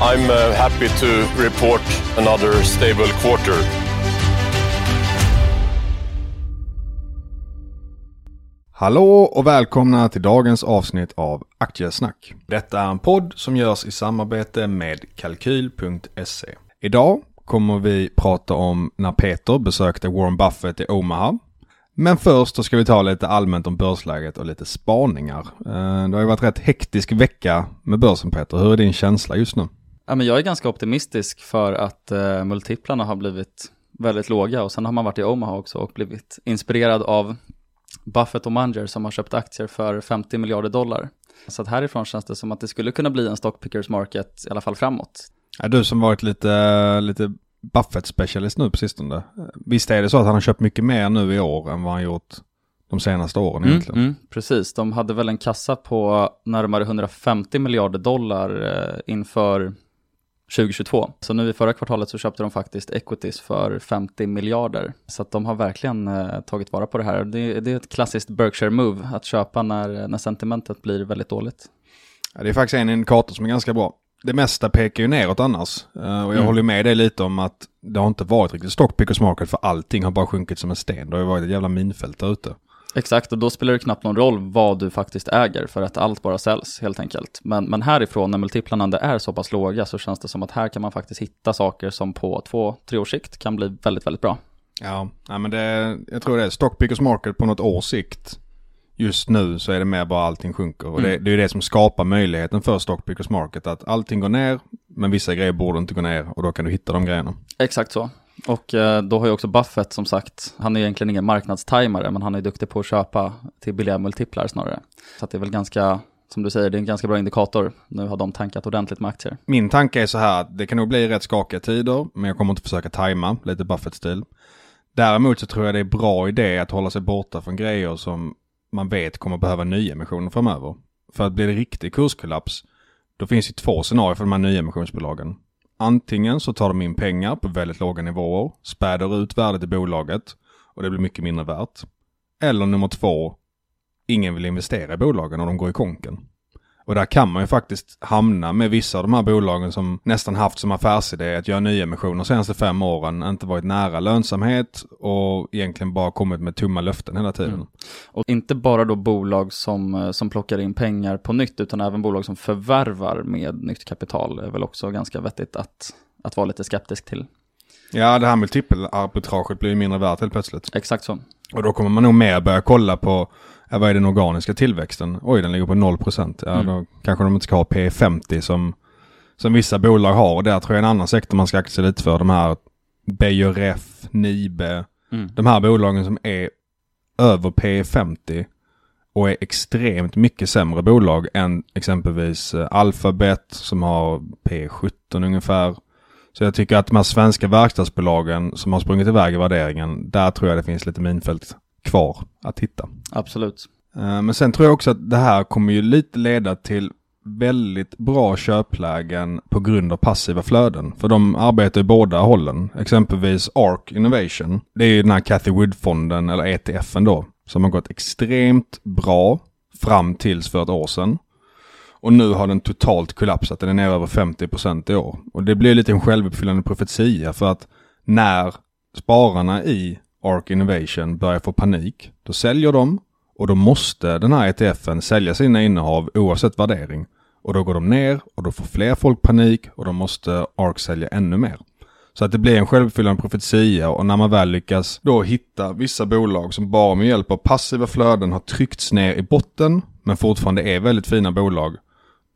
I'm uh, happy to report another stable quarter. Hallå och välkomna till dagens avsnitt av Aktiesnack. Detta är en podd som görs i samarbete med Kalkyl.se. Idag kommer vi prata om när Peter besökte Warren Buffett i Omaha. Men först så ska vi ta lite allmänt om börsläget och lite spaningar. Eh, det har ju varit rätt hektisk vecka med börsen Peter. Hur är din känsla just nu? Ja, men jag är ganska optimistisk för att eh, multiplarna har blivit väldigt låga och sen har man varit i Omaha också och blivit inspirerad av Buffett och Munger som har köpt aktier för 50 miljarder dollar. Så att härifrån känns det som att det skulle kunna bli en stockpickers market i alla fall framåt. Är du som varit lite, lite Buffett-specialist nu på sistone. Visst är det så att han har köpt mycket mer nu i år än vad han gjort de senaste åren Mm, egentligen? mm, precis, de hade väl en kassa på närmare 150 miljarder dollar eh, inför 2022. Så nu i förra kvartalet så köpte de faktiskt equities för 50 miljarder. Så att de har verkligen eh, tagit vara på det här. Det, det är ett klassiskt Berkshire move att köpa när, när sentimentet blir väldigt dåligt. Ja, det är faktiskt en indikator som är ganska bra. Det mesta pekar ju neråt annars. Eh, Och jag Mm. håller med dig lite om att det har inte varit riktigt stockpickers market för allting har bara sjunkit som en sten. Det har ju varit ett jävla minfält där ute. Exakt, och då spelar det knappt någon roll vad du faktiskt äger för att allt bara säljs helt enkelt. Men, men härifrån när multiplarna ändå är så pass låga så känns det som att här kan man faktiskt hitta saker som på två, tre års sikt kan bli väldigt, väldigt bra. Ja, men det, jag tror det är stockpickers market på något års sikt. Just nu så är det mer bara allting sjunker. Och det, Mm. det är det som skapar möjligheten för stockpickers market. Att allting går ner, men vissa grejer borde inte gå ner. Och då kan du hitta de grejerna. Exakt så. Och eh, då har ju också Buffett som sagt, han är egentligen ingen marknadstajmare, men han är duktig på att köpa till billiga multiplar snarare. Så att det är väl ganska, som du säger, det är en ganska bra indikator. Nu har de tankat ordentligt med aktier. Min tanke är så här det kan nog bli rätt skakiga tider, men jag kommer inte försöka tajma, lite Buffett-stil. Däremot så tror jag det är bra idé att hålla sig borta från grejer som man vet kommer behöva nyemissioner framöver. För att blir det riktig kurskollaps, då finns det två scenarier för de här nyemissionsbolagen. Antingen så tar de in pengar på väldigt låga nivåer, späder ut värdet i bolaget och det blir mycket mindre värt. Eller nummer två, ingen vill investera i bolagen och de går i konken. Och där kan man ju faktiskt hamna med vissa av de här bolagen som nästan haft som affärsidé att göra nyemissioner de senaste fem åren, inte varit nära lönsamhet och egentligen bara kommit med tomma löften hela tiden. Mm. Och inte bara då bolag som, eh, som plockar in pengar på nytt, utan även bolag som förvärvar med nytt kapital är väl också ganska vettigt att, att vara lite skeptisk till. Ja, det här multipelarbitraget blir ju mindre värt helt plötsligt. Exakt så. Och då kommer man nog mer börja kolla på ja, vad är den organiska tillväxten? Oj, den ligger på 0%. Ja, Mm. då kanske de inte ska ha P50 som, som vissa bolag har. Och där tror jag en annan sektor man ska akta sig lite för. De här Beijer Ref, Nibe, Mm. de här bolagen som är över P50 och är extremt mycket sämre bolag än exempelvis eh, Alphabet som har P17 ungefär. Så jag tycker att de här svenska verkstadsbolagen som har sprungit iväg i värderingen, där tror jag det finns lite minfält kvar att hitta. Absolut. Eh, Men sen tror jag också att det här kommer ju lite leda till väldigt bra köplägen på grund av passiva flöden. För de arbetar i båda hållen. Exempelvis ARK Innovation. Det är ju den här Cathy Wood-fonden, eller ETFen då, som har gått extremt bra fram tills för ett år sedan. Och nu har den totalt kollapsat. Den är nere över 50% i år. Och det blir lite en självuppfyllande profetia för att när spararna i ARK Innovation börjar få panik, då säljer de och då måste den här ETFen sälja sina innehav oavsett värdering. och då går de ner och då får fler folk panik och då måste ARK sälja ännu mer. Så att det blir en självuppfyllande profetia och när man väl lyckas då hitta vissa bolag som bara med hjälp av passiva flöden har tryckts ner i botten men fortfarande är väldigt fina bolag.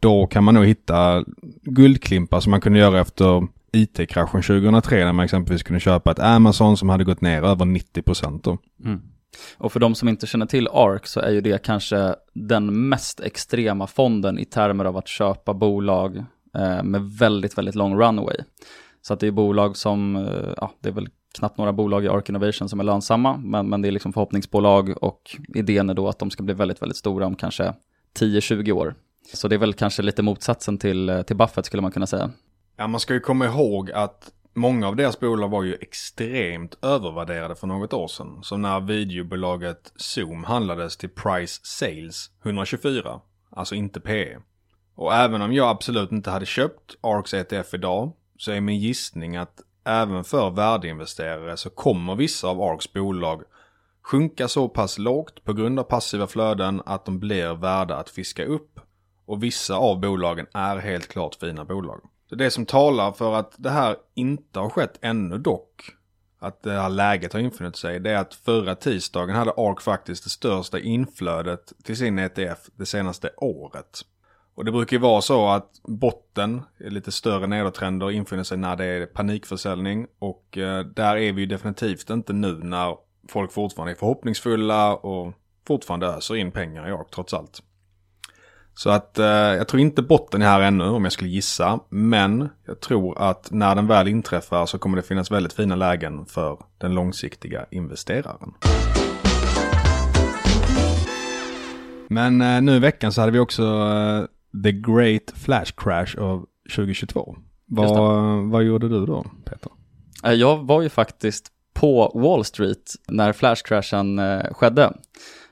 Då kan man nog hitta guldklimpar som man kunde göra efter IT-kraschen 2003 när man exempelvis kunde köpa ett Amazon som hade gått ner över 90% då. Mm. Och för de som inte känner till ARK så är ju det kanske den mest extrema fonden i termer av att köpa bolag eh, med väldigt, väldigt lång runway. Så att det är bolag som, eh, ja, det är väl knappt några bolag i ARK Innovation som är lönsamma, men, men det är liksom förhoppningsbolag och idén är då att de ska bli väldigt, väldigt stora om kanske 10-20 år. Så det är väl kanske lite motsatsen till, eh, till Buffett skulle man kunna säga. Ja, man ska ju komma ihåg att många av deras bolag var ju extremt övervärderade för något år sedan. Som när videobolaget Zoom handlades till Price Sales 124, alltså inte PE. Och även om jag absolut inte hade köpt ARKs ETF idag så är min gissning att även för värdeinvesterare så kommer vissa av ARKs bolag sjunka så pass lågt på grund av passiva flöden att de blir värda att fiska upp. Och vissa av bolagen är helt klart fina bolag. Så det som talar för att det här inte har skett ännu dock, att det här läget har infunnit sig, det är att förra tisdagen hade ARK faktiskt det största inflödet till sin ETF det senaste året. Och det brukar ju vara så att botten, lite större nedåttrender, infinner sig när det är panikförsäljning. Och eh, där är vi ju definitivt inte nu när folk fortfarande är förhoppningsfulla och fortfarande öser in pengar i ARK trots allt. Så att eh, jag tror inte botten är här ännu om jag skulle gissa. Men jag tror att när den väl inträffar så kommer det finnas väldigt fina lägen för den långsiktiga investeraren. Men eh, nu i veckan så hade vi också eh, The Great Flash Crash av 2022. Vad, vad gjorde du då, Peter? Eh, jag var ju faktiskt på Wall Street när Flash-crashen eh, skedde.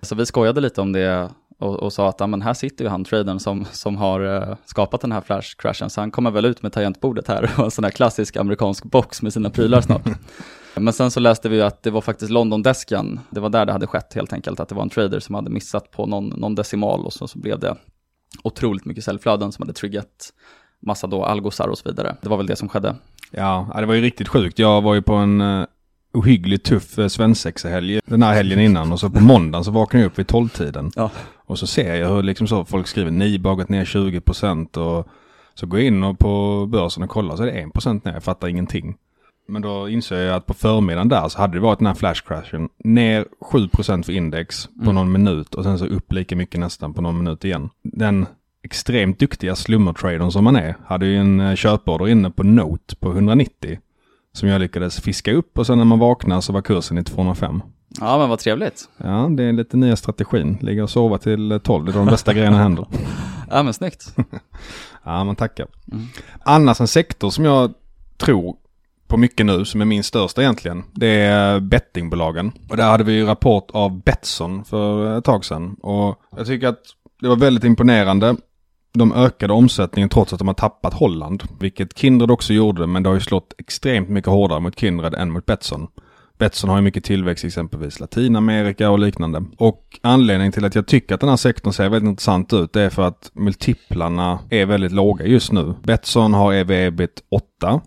Så vi skojade lite om det och, och sa att men här sitter ju han tradern som, som har uh, skapat den här flash-crashen, så han kommer väl ut med tangentbordet här och en sån här klassisk amerikansk box med sina prylar snart. men sen så läste vi att det var faktiskt London-desken, det var där det hade skett helt enkelt, att det var en trader som hade missat på någon, någon decimal och så, så blev det otroligt mycket säljflöden som hade triggat massa då algosar och så vidare. Det var väl det som skedde. Ja, det var ju riktigt sjukt. Jag var ju på en uh, ohyggligt tuff uh, svensexa-helg den här helgen innan och så på måndagen så vaknade jag upp vid tolvtiden. Ja. Och så ser jag hur liksom så folk skriver NIBA har gått ner 20% och så går jag in och på börsen och kollar så är det 1% ner, jag fattar ingenting. Men då inser jag att på förmiddagen där så hade det varit den här flashcrashen. Ner 7% för index på mm. någon minut och sen så upp lika mycket nästan på någon minut igen. Den extremt duktiga slummertradern som man är hade ju en eh, köporder inne på Note på 190. Som jag lyckades fiska upp och sen när man vaknar så var kursen i 205. Ja men vad trevligt. Ja det är lite nya strategin. Ligga och sova till 12, det är de bästa grejerna händer. Ja men snyggt. ja man tackar. Mm. Annars en sektor som jag tror på mycket nu, som är min största egentligen, det är bettingbolagen. Och där hade vi ju rapport av Betsson för ett tag sedan. Och jag tycker att det var väldigt imponerande. De ökade omsättningen trots att de har tappat Holland, vilket Kindred också gjorde, men det har ju slått extremt mycket hårdare mot Kindred än mot Betsson. Betsson har ju mycket tillväxt i exempelvis Latinamerika och liknande. Och anledningen till att jag tycker att den här sektorn ser väldigt intressant ut det är för att multiplarna är väldigt låga just nu. Betsson har EV-EBIT 8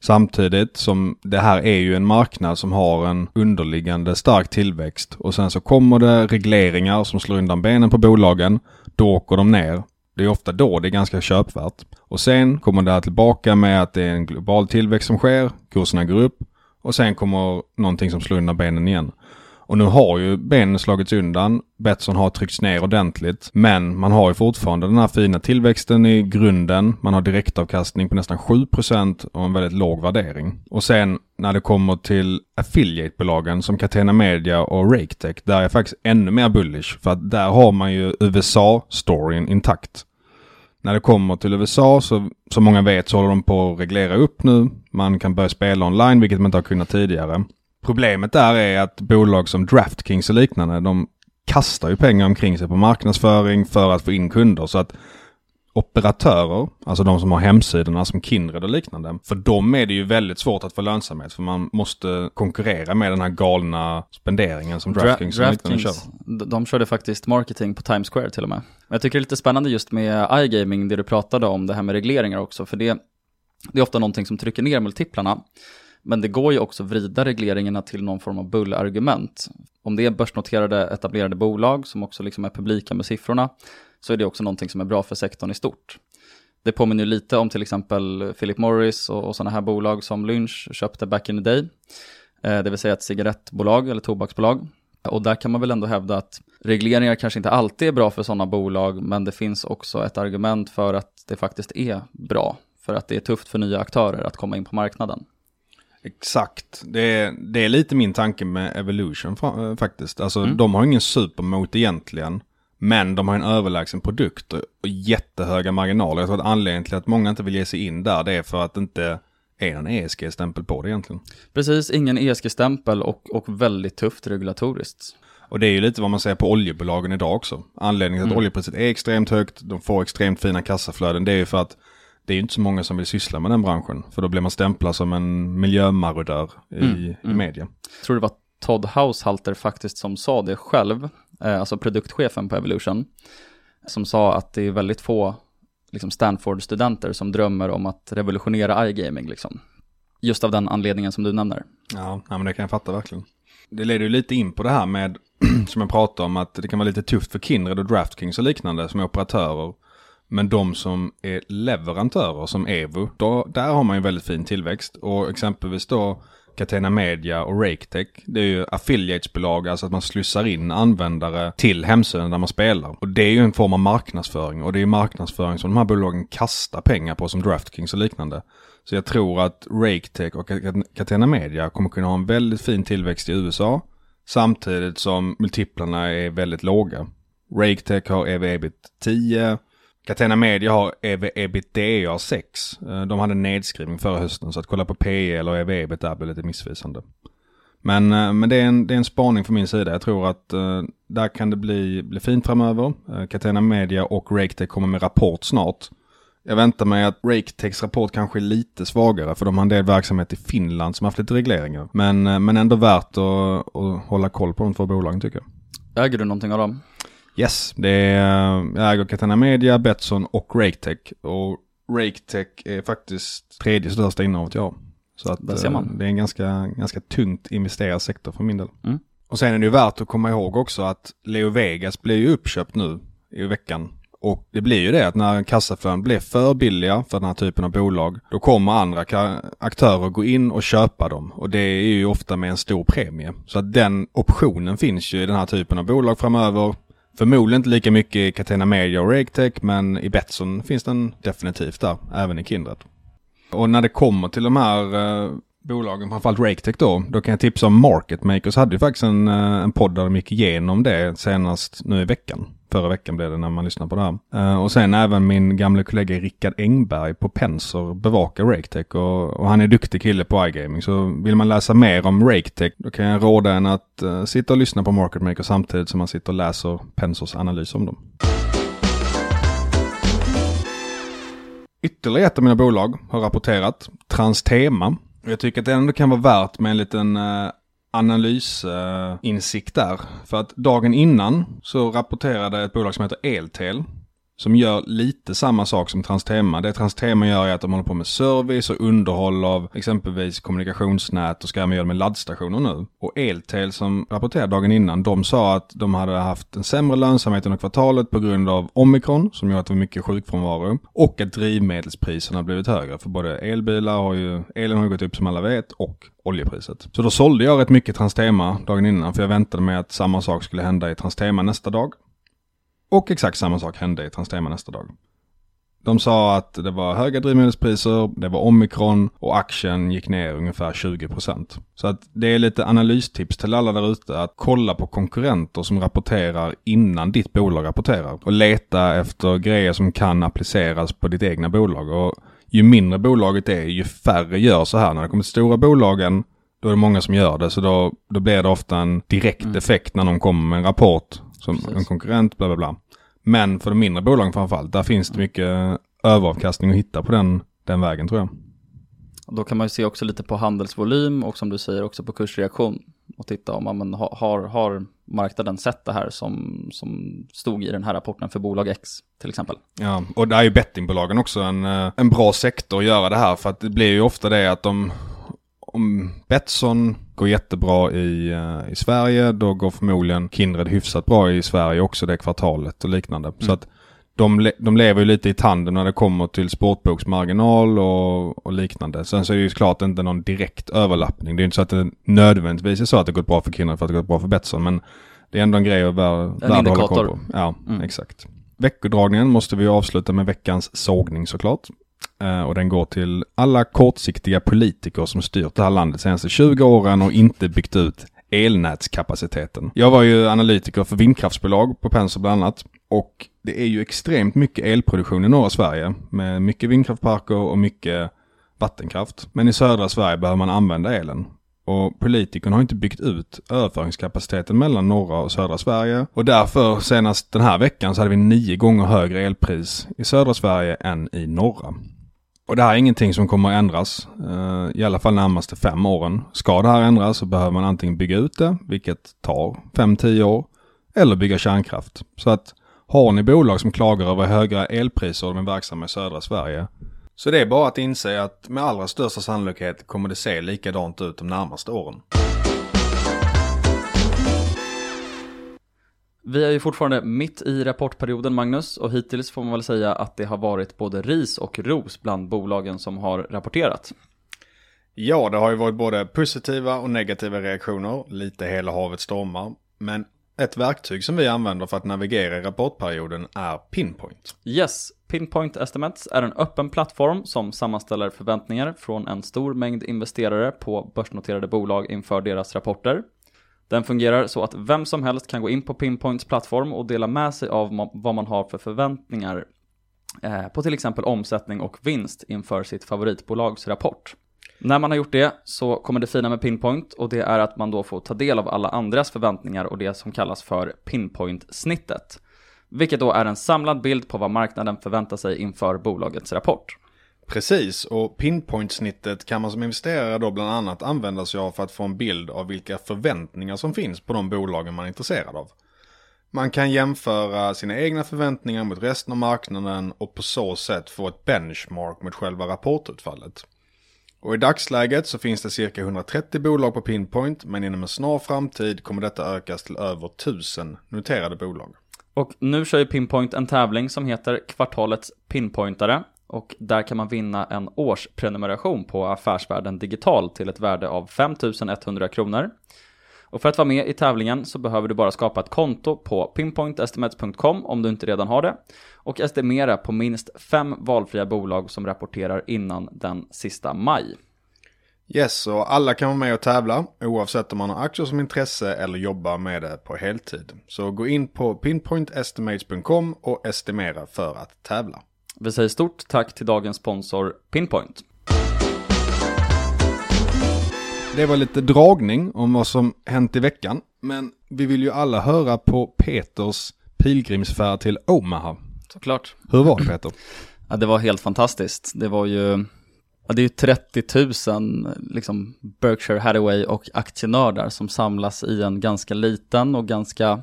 Samtidigt som det här är ju en marknad som har en underliggande stark tillväxt och sen så kommer det regleringar som slår undan benen på bolagen. Då åker de ner. Det är ofta då det är ganska köpvärt. Och sen kommer det här tillbaka med att det är en global tillväxt som sker, kurserna går upp och sen kommer någonting som slår undan benen igen. Och nu har ju benen slagits undan. Betsson har tryckts ner ordentligt. Men man har ju fortfarande den här fina tillväxten i grunden. Man har direktavkastning på nästan 7% och en väldigt låg värdering. Och sen när det kommer till affiliatebolagen som Catena Media och Raketech. Där är jag faktiskt ännu mer bullish. För att där har man ju USA-storyn intakt. När det kommer till USA så som många vet så håller de på att reglera upp nu. Man kan börja spela online vilket man inte har kunnat tidigare. Problemet där är att bolag som Draftkings och liknande, de kastar ju pengar omkring sig på marknadsföring för att få in kunder. Så att operatörer, alltså de som har hemsidorna som Kindred och liknande, för dem är det ju väldigt svårt att få lönsamhet för man måste konkurrera med den här galna spenderingen som DraftKings Dra- och liknande kör. de, de körde faktiskt marketing på Times Square till och med. Jag tycker det är lite spännande just med iGaming, det du pratade om, det här med regleringar också, för det, det är ofta någonting som trycker ner multiplarna. Men det går ju också att vrida regleringarna till någon form av bullargument. Om det är börsnoterade etablerade bolag som också liksom är publika med siffrorna, så är det också någonting som är bra för sektorn i stort. Det påminner ju lite om till exempel Philip Morris och, och sådana här bolag som Lynch köpte back in the day. Eh, det vill säga ett cigarettbolag eller tobaksbolag. Och där kan man väl ändå hävda att regleringar kanske inte alltid är bra för sådana bolag, men det finns också ett argument för att det faktiskt är bra. För att det är tufft för nya aktörer att komma in på marknaden. Exakt. Det är, det är lite min tanke med Evolution eh, faktiskt. Alltså de har ingen supermot egentligen. Men de har en överlägsen produkt och jättehöga marginaler. Jag tror att anledningen till att många inte vill ge sig in där det är för att det inte är någon ESG-stämpel på det egentligen. Precis, ingen ESG-stämpel och, och väldigt tufft regulatoriskt. Och det är ju lite vad man säger på oljebolagen idag också. Anledningen till att oljepriset är extremt högt, de får extremt fina kassaflöden, det är ju för att det är ju inte så många som vill syssla med den branschen. För då blir man stämplad som en miljömarodör i, i media. Jag tror det var Todd Haushalter faktiskt som sa det själv, eh, alltså produktchefen på Evolution, som sa att det är väldigt få liksom Stanford-studenter som drömmer om att revolutionera iGaming. Liksom. Just av den anledningen som du nämner. Ja, ja, men det kan jag fatta verkligen. Det leder ju lite in på det här med, som jag pratade om, att det kan vara lite tufft för Kindred och DraftKings och liknande som är operatörer. Men de som är leverantörer som Evo, då, där har man ju väldigt fin tillväxt. Och exempelvis då Catena Media och RakeTech, det är ju affiliatesbolag, alltså att man slussar in användare till hemsidan där man spelar. Och det är ju en form av marknadsföring och det är ju marknadsföring som de här bolagen kastar pengar på som DraftKings och liknande. Så jag tror att RakeTech och Catena Media kommer kunna ha en väldigt fin tillväxt i USA. Samtidigt som multiplarna är väldigt låga. RakeTech har ev ebit 10. Catena Media har ev ebitda 6. Eh, de hade en nedskrivning förra hösten så att kolla på PL och EV-EBITDA blir lite missvisande. Men, eh, men det, är en, det är en spaning från min sida. Jag tror att uh, där kan det bli, bli fint framöver. Uh, Catena Media och RakeTech kommer med rapport snart. Jag väntar mig att RakeTechs rapport kanske är lite svagare för de har en del verksamhet i Finland som har haft lite regleringar. Men, uh, men ändå värt att, att hålla koll på de två bolagen tycker jag. Äger du någonting av dem? Yes, det är, jag äger Catena Media, Betsson och RakeTech. Och RakeTech är faktiskt tredje största innehavet jag har. Så att Där ser man. eh, det är en ganska, ganska tungt investerad sektor för min del. Mm. Och sen är det ju värt att komma ihåg också att Leo Vegas blir ju uppköpt nu i veckan. Och det blir ju det att när kassaflöden blir för billiga för den här typen av bolag, då kommer andra aktörer gå in och köpa dem. Och det är ju ofta med en stor premie. Så att den optionen finns ju i den här typen av bolag framöver. Förmodligen inte lika mycket i Catena Media och RakeTech, men i Betsson finns den definitivt där, även i Kindred. Och när det kommer till de här eh, bolagen, framförallt RakeTech då, då kan jag tipsa om Market Makers. Hade ju faktiskt en, eh, en podd där de gick igenom det senast nu i veckan. Förra veckan blev det när man lyssnade på det här. Eh, och sen även min gamla kollega Rickard Engberg på Penser bevakar RakeTech och, och han är duktig kille på iGaming. Så vill man läsa mer om RakeTech då kan jag råda en att uh, sitta och lyssna på Market Maker samtidigt som man sitter och läser Pensers analys om dem. Ytterligare ett av mina bolag har rapporterat, Transtema. Jag tycker att det ändå kan vara värt med en liten uh, analysinsikt eh, där. För att dagen innan så rapporterade ett bolag som heter Eltel som gör lite samma sak som Transtema. Det Transtema gör är att de håller på med service och underhåll av exempelvis kommunikationsnät och ska även göra med laddstationer nu. Och Eltel som rapporterade dagen innan, de sa att de hade haft en sämre lönsamhet under kvartalet på grund av omikron som gör att det var mycket sjukfrånvaro och att drivmedelspriserna blivit högre. För både elbilar har ju, elen har ju gått upp som alla vet och oljepriset. Så då sålde jag rätt mycket Transtema dagen innan för jag väntade mig att samma sak skulle hända i Transtema nästa dag. Och exakt samma sak hände i Transtema nästa dag. De sa att det var höga drivmedelspriser, det var omikron och aktien gick ner ungefär 20%. Så att det är lite analystips till alla där ute att kolla på konkurrenter som rapporterar innan ditt bolag rapporterar. Och leta efter grejer som kan appliceras på ditt egna bolag. Och ju mindre bolaget är, ju färre gör så här. När det kommer till stora bolagen, då är det många som gör det. Så då, då blir det ofta en direkt effekt när någon kommer med en rapport som en konkurrent, bla bla bla. Men för de mindre bolagen framförallt, där finns det mycket överavkastning att hitta på den, den vägen tror jag. Då kan man ju se också lite på handelsvolym och som du säger också på kursreaktion och titta om man har, har marknaden sett det här som, som stod i den här rapporten för bolag X till exempel. Ja, och där är ju bettingbolagen också en, eh, en bra sektor att göra det här för att det blir ju ofta det att de om Betsson går jättebra i, uh, i Sverige, då går förmodligen Kindred hyfsat bra i Sverige också det kvartalet och liknande. Mm. Så att de, de lever ju lite i tandem när det kommer till sportboksmarginal och, och liknande. Sen så är det ju klart inte någon direkt överlappning. Det är inte så att det nödvändigtvis är så att det gått bra för Kindred för att det gått bra för Betsson. Men det är ändå en grej att värd att hålla koll på. Ja, mm. exakt. Veckodragningen måste vi avsluta med veckans sågning såklart. Eh, och den går till alla kortsiktiga politiker som styrt det här landet senaste 20 åren och inte byggt ut elnätskapaciteten. Jag var ju analytiker för vindkraftsbolag på Penser bland annat. Och det är ju extremt mycket elproduktion i norra Sverige med mycket vindkraftparker och mycket vattenkraft. Men i södra Sverige behöver man använda elen. Och politikerna har inte byggt ut överföringskapaciteten mellan norra och södra Sverige. Och därför senast den här veckan så hade vi nio gånger högre elpris i södra Sverige än i norra. Och det här är ingenting som kommer att ändras, eh, i alla fall närmaste fem åren. Ska det här ändras så behöver man antingen bygga ut det, vilket tar fem tio år, eller bygga kärnkraft. Så att har ni bolag som klagar över höga elpriser och de är verksamma i södra Sverige, så det är bara att inse att med allra största sannolikhet kommer det se likadant ut de närmaste åren. Vi är ju fortfarande mitt i rapportperioden Magnus och hittills får man väl säga att det har varit både ris och ros bland bolagen som har rapporterat. Ja, det har ju varit både positiva och negativa reaktioner, lite hela havet stormar. Men ett verktyg som vi använder för att navigera i rapportperioden är Pinpoint. Yes, Pinpoint Estimates är en öppen plattform som sammanställer förväntningar från en stor mängd investerare på börsnoterade bolag inför deras rapporter. Den fungerar så att vem som helst kan gå in på Pinpoints plattform och dela med sig av vad man har för förväntningar eh, på till exempel omsättning och vinst inför sitt favoritbolags rapport. När man har gjort det så kommer det fina med Pinpoint och det är att man då får ta del av alla andras förväntningar och det som kallas för Pinpoint-snittet. Vilket då är en samlad bild på vad marknaden förväntar sig inför bolagets rapport. Precis, och pinpoint-snittet kan man som investerare då bland annat använda sig av för att få en bild av vilka förväntningar som finns på de bolagen man är intresserad av. Man kan jämföra sina egna förväntningar mot resten av marknaden och på så sätt få ett benchmark mot själva rapportutfallet. Och i dagsläget så finns det cirka 130 bolag på Pinpoint men inom en snar framtid kommer detta ökas till över 1000 noterade bolag. Och nu kör ju Pinpoint en tävling som heter Kvartalets Pinpointare och där kan man vinna en årsprenumeration på Affärsvärlden Digital till ett värde av 5100 kronor. Och för att vara med i tävlingen så behöver du bara skapa ett konto på pinpointestimates.com om du inte redan har det och estimera på minst fem valfria bolag som rapporterar innan den sista maj. Yes, och alla kan vara med och tävla oavsett om man har aktier som intresse eller jobbar med det på heltid. Så gå in på pinpointestimates.com och estimera för att tävla. Vi säger stort tack till dagens sponsor Pinpoint. Det var lite dragning om vad som hänt i veckan. Men vi vill ju alla höra på Peters pilgrimsfärd till Omaha. Såklart. Hur var det Peter? ja, det var helt fantastiskt. Det var ju, ja, det är ju 30 000 liksom Berkshire Hathaway och aktienördar som samlas i en ganska liten och ganska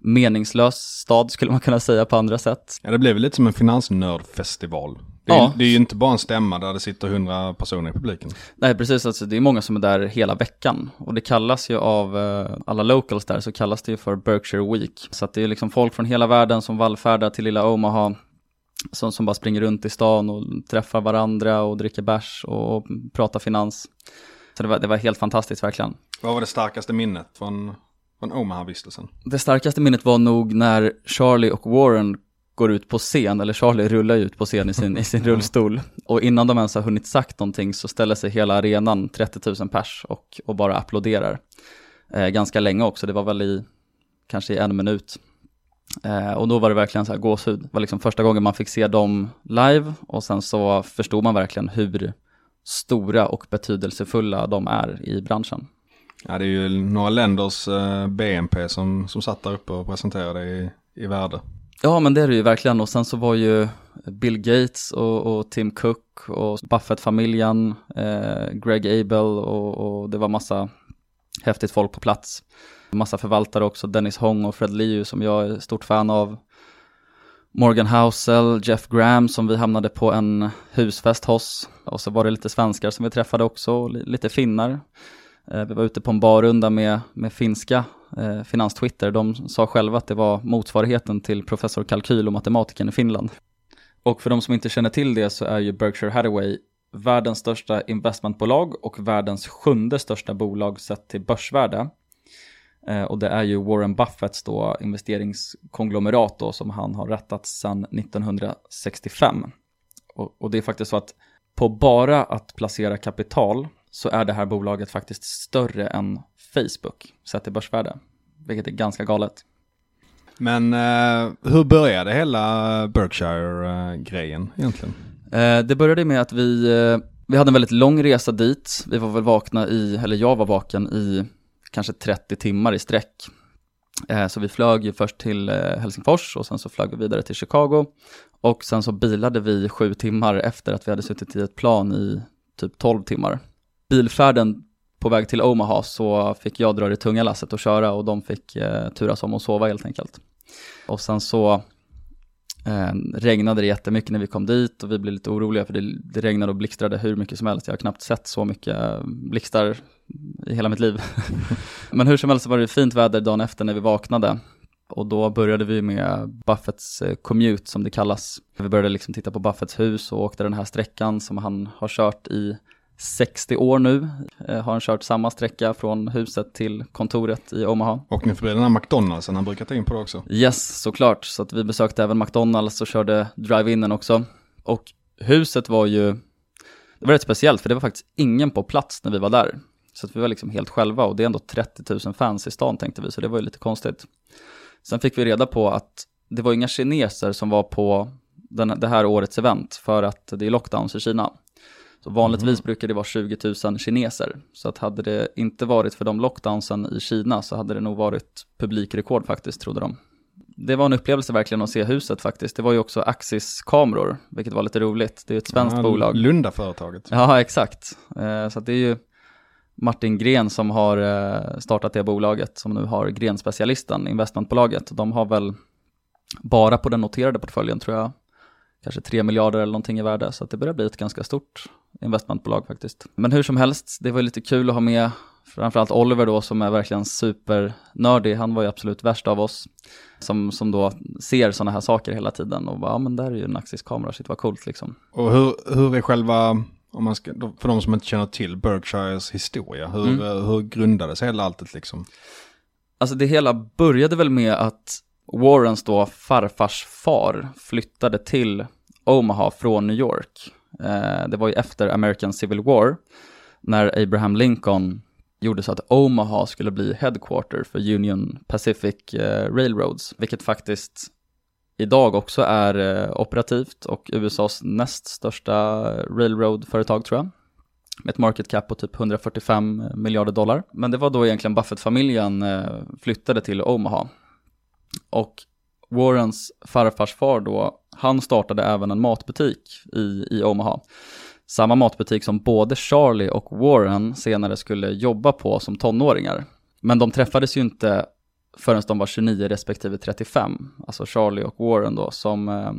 meningslös stad skulle man kunna säga på andra sätt. Ja, det blev lite som en finansnördfestival. Det är, ja. det är ju inte bara en stämma där det sitter hundra personer i publiken. Nej, precis. Alltså, det är många som är där hela veckan. Och det kallas ju av uh, alla locals där, så kallas det ju för Berkshire Week. Så att det är liksom folk från hela världen som vallfärdar till lilla Omaha. Som, som bara springer runt i stan och träffar varandra och dricker bärs och pratar finans. Så det var, det var helt fantastiskt verkligen. Vad var det starkaste minnet från, från Omaha-vistelsen? Det starkaste minnet var nog när Charlie och Warren går ut på scen, eller Charlie rullar ut på scen i sin, i sin rullstol. Och innan de ens har hunnit sagt någonting så ställer sig hela arenan, 30 000 pers, och, och bara applåderar. Eh, ganska länge också, det var väl i, kanske i en minut. Eh, och då var det verkligen så här gåshud. Det var liksom första gången man fick se dem live och sen så förstod man verkligen hur stora och betydelsefulla de är i branschen. Ja, det är ju några länders eh, BNP som, som satt där uppe och presenterade i, i värde. Ja, men det är det ju verkligen. Och sen så var ju Bill Gates och, och Tim Cook och Buffett-familjen, eh, Greg Abel och, och, det var massa häftigt folk på plats. Massa förvaltare också, Dennis Hong och Fred Liu som jag är stort fan av. Morgan Housel, Jeff Graham som vi hamnade på en husfest hos. Och så var det lite svenskar som vi träffade också, lite finnar. Eh, vi var ute på en barrunda med, med finska eh, finanstwitter. De sa själva att det var motsvarigheten till professor kalkyl och matematikern i Finland. Och för de som inte känner till det så är ju Berkshire Hathaway världens största investmentbolag och världens sjunde största bolag sett till börsvärde. Eh, och det är ju Warren Buffetts då investeringskonglomerat då som han har rättat sedan 1965. Och, och det är faktiskt så att på bara att placera kapital så är det här bolaget faktiskt större än Facebook sett till börsvärde. Vilket är ganska galet. Men eh, hur började hela Berkshire-grejen egentligen? Eh, det började med att vi, eh, vi hade en väldigt lång resa dit. Vi var väl vakna i, eller jag var vaken i kanske 30 timmar i sträck. Eh, så vi flög ju först till eh, Helsingfors och sen så flög vi vidare till Chicago. Och sen så bilade vi sju timmar efter att vi hade suttit i ett plan i typ 12 timmar. Bilfärden på väg till Omaha så fick jag dra det tunga lasset och köra och de fick eh, turas om att sova helt enkelt. Och sen så eh, regnade det jättemycket när vi kom dit och vi blev lite oroliga för det, det regnade och blixtrade hur mycket som helst. Jag har knappt sett så mycket eh, blixtar i hela mitt liv. Men hur som helst var det fint väder dagen efter när vi vaknade. Och då började vi med Buffetts eh, commute som det kallas. Vi började liksom titta på Buffetts hus och åkte den här sträckan som han har kört i 60 år nu eh, har han kört samma sträcka från huset till kontoret i Omaha. Och ni förbi den här McDonaldsen han brukar ta in på det också? Yes, såklart. Så att vi besökte även McDonalds och körde drive-inen också. Och huset var ju, det var rätt speciellt för det var faktiskt ingen på plats när vi var där. Så att vi var liksom helt själva och det är ändå 30 000 fans i stan tänkte vi, så det var ju lite konstigt. Sen fick vi reda på att det var inga kineser som var på den, det här årets event för att det är lockdowns i Kina. Så vanligtvis mm. brukar det vara 20 000 kineser. Så att hade det inte varit för de lockdownsen i Kina så hade det nog varit publikrekord faktiskt, trodde de. Det var en upplevelse verkligen att se huset faktiskt. Det var ju också Axis kameror, vilket var lite roligt. Det är ett svenskt ja, bolag. Lunda-företaget. Ja, exakt. Eh, så det är ju Martin Gren som har eh, startat det bolaget, som nu har Gren-specialisten, investmentbolaget. De har väl bara på den noterade portföljen tror jag, kanske 3 miljarder eller någonting i värde, så att det börjar bli ett ganska stort investmentbolag faktiskt. Men hur som helst, det var lite kul att ha med framförallt Oliver då som är verkligen supernördig, han var ju absolut värst av oss. Som, som då ser sådana här saker hela tiden och bara, ja men där är ju en Axis-kamera, shit vad coolt liksom. Och hur, hur är själva, om man ska, för de som inte känner till Berkshires historia, hur, mm. hur grundades hela alltet liksom? Alltså det hela började väl med att Warrens då farfars far flyttade till Omaha från New York. Eh, det var ju efter American Civil War, när Abraham Lincoln gjorde så att Omaha skulle bli headquarter för Union Pacific eh, Railroads, vilket faktiskt idag också är eh, operativt och USAs näst största eh, railroad-företag tror jag. Med ett market cap på typ 145 miljarder dollar. Men det var då egentligen Buffett-familjen eh, flyttade till Omaha. Och Warrens farfars far då, han startade även en matbutik i, i Omaha. Samma matbutik som både Charlie och Warren senare skulle jobba på som tonåringar. Men de träffades ju inte förrän de var 29 respektive 35. Alltså Charlie och Warren då som, eh,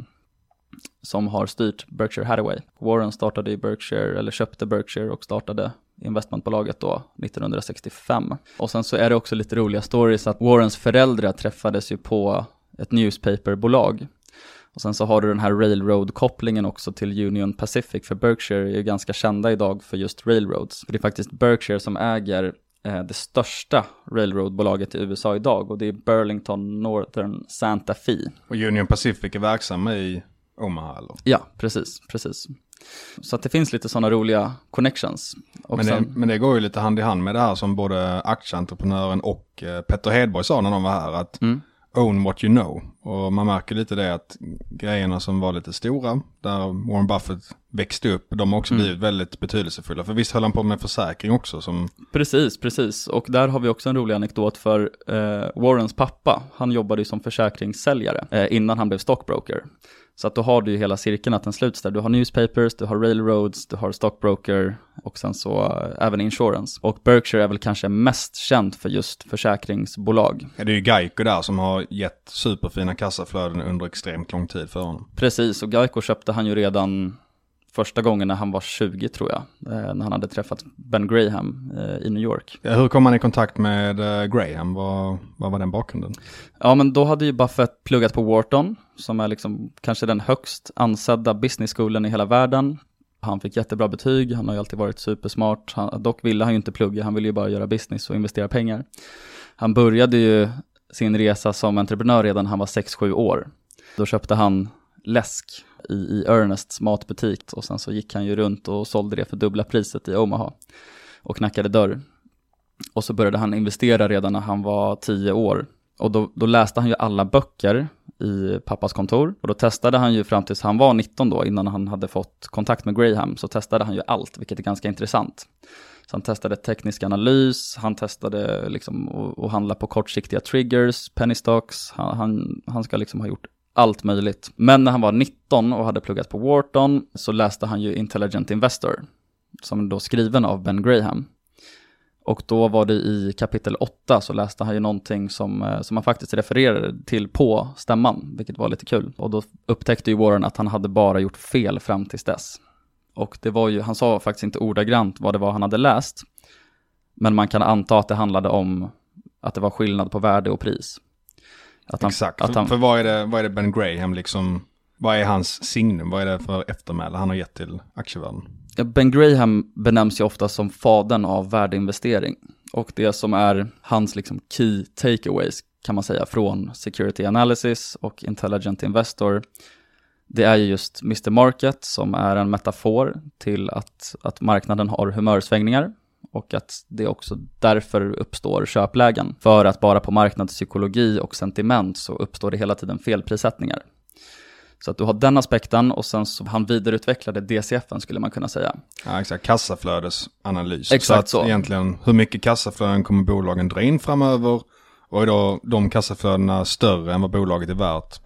som har styrt Berkshire Hathaway. Warren startade i Berkshire, eller köpte Berkshire och startade investmentbolaget då 1965. Och sen så är det också lite roliga stories att Warrens föräldrar träffades ju på ett newspaperbolag. Och sen så har du den här railroad-kopplingen också till Union Pacific, för Berkshire är ju ganska kända idag för just railroads. För det är faktiskt Berkshire som äger eh, det största railroadbolaget i USA idag och det är Burlington Northern Santa Fe. Och Union Pacific är verksamma i Omaha eller? Ja, precis, precis. Så att det finns lite sådana roliga connections. Men det, sen... men det, går ju lite hand i hand med det här som både aktieentreprenören och eh, Petter Hedborg sa när de var här. Att mm own what you know. Och man märker lite det att grejerna som var lite stora, där Warren Buffett växte upp, de har också Mm. blivit väldigt betydelsefulla. För visst höll han på med försäkring också som, Precis, precis. Och där har vi också en rolig anekdot för eh, Warrens pappa, han jobbade ju som försäkringssäljare eh, innan han blev stockbroker. Så att då har du ju hela cirkeln att den sluts där. Du har newspapers, du har railroads, du har stockbroker och sen så eh, även insurance. Och Berkshire är väl kanske mest känt för just försäkringsbolag. ja, det är ju Geico där som har gett superfina kassaflöden under extremt lång tid för honom. Precis, och Geico köpte han ju redan första gången när han var 20 tror jag. Eh, när han hade träffat Ben Graham eh, i New York. Ja, hur kom han i kontakt med Graham? Vad, vad var den bakgrunden? Ja, men då hade ju Buffett pluggat på Wharton, som är liksom kanske den högst ansedda business schoolen i hela världen. Han fick jättebra betyg, han har ju alltid varit supersmart. Han, dock ville han ju inte plugga, han ville ju bara göra business och investera pengar. Han började ju sin resa som entreprenör redan när han var 6-7 år. Då köpte han läsk i, i Ernests matbutik och sen så gick han ju runt och sålde det för dubbla priset i Omaha och knackade dörr. Och så började han investera redan när han var 10 år. Och då, då läste han ju alla böcker i pappas kontor. Och då testade han ju fram tills han var 19 då, innan han hade fått kontakt med Graham, så testade han ju allt, vilket är ganska intressant. Så han testade teknisk analys, han testade liksom att- handla på kortsiktiga triggers, penny stocks, han, han, han ska liksom ha gjort allt möjligt. Men när han var 19 och hade pluggat på Wharton så läste han ju Intelligent Investor, som då skriven av Ben Graham. Och då var det i kapitel 8 så läste han ju någonting som, eh, som han faktiskt refererade till på stämman, vilket var lite kul. Och då upptäckte ju Warren att han hade bara gjort fel fram tills dess. Och det var ju, han sa faktiskt inte ordagrant vad det var han hade läst. Men man kan anta att det handlade om att det var skillnad på värde och pris. Att han, Exakt, Att för, han, för vad, är det, vad är det Ben Graham liksom, vad är hans signum, vad är det för eftermäle han har gett till aktievärlden? Ben Graham benämns ju ofta som fadern av värdeinvestering. Och det som är hans liksom key takeaways kan man säga från Security Analysis och Intelligent Investor. Det är ju just Mr. Market som är en metafor till att, att marknaden har humörsvängningar och att det också därför uppstår köplägen. För att bara på marknadspsykologi och sentiment så uppstår det hela tiden felprissättningar. Så att du har den aspekten och sen så han vidareutvecklade DCFen skulle man kunna säga. Ja, exakt, kassaflödesanalys. Exakt så. Att så. egentligen, hur mycket kassaflöden kommer bolagen dra in framöver? Och är då de kassaflödena större än vad bolaget är värt?